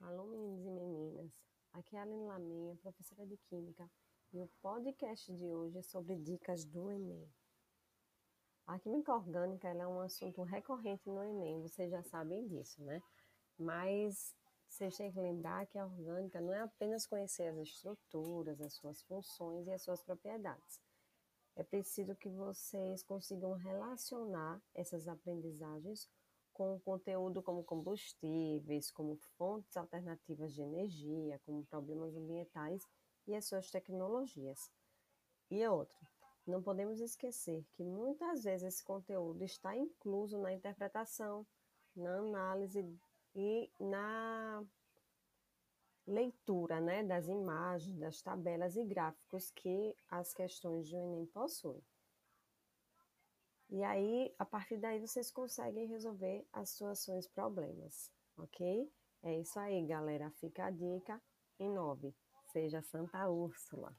Alô, meninos e meninas. Aqui é a Aline Laminha, professora de Química, e o podcast de hoje é sobre dicas do Enem. A química orgânica é um assunto recorrente no Enem, vocês já sabem disso, né? Mas vocês têm que lembrar que a orgânica não é apenas conhecer as estruturas, as suas funções e as suas propriedades. É preciso que vocês consigam relacionar essas aprendizagens com conteúdo como combustíveis, como fontes alternativas de energia, como problemas ambientais e as suas tecnologias. E outra, não podemos esquecer que muitas vezes esse conteúdo está incluso na interpretação, na análise e na leitura né, das imagens, das tabelas e gráficos que as questões do Enem possuem. E aí, a partir daí, vocês conseguem resolver as situações problemas, ok? É isso aí, galera. Fica a dica em 9. Seja Santa Úrsula.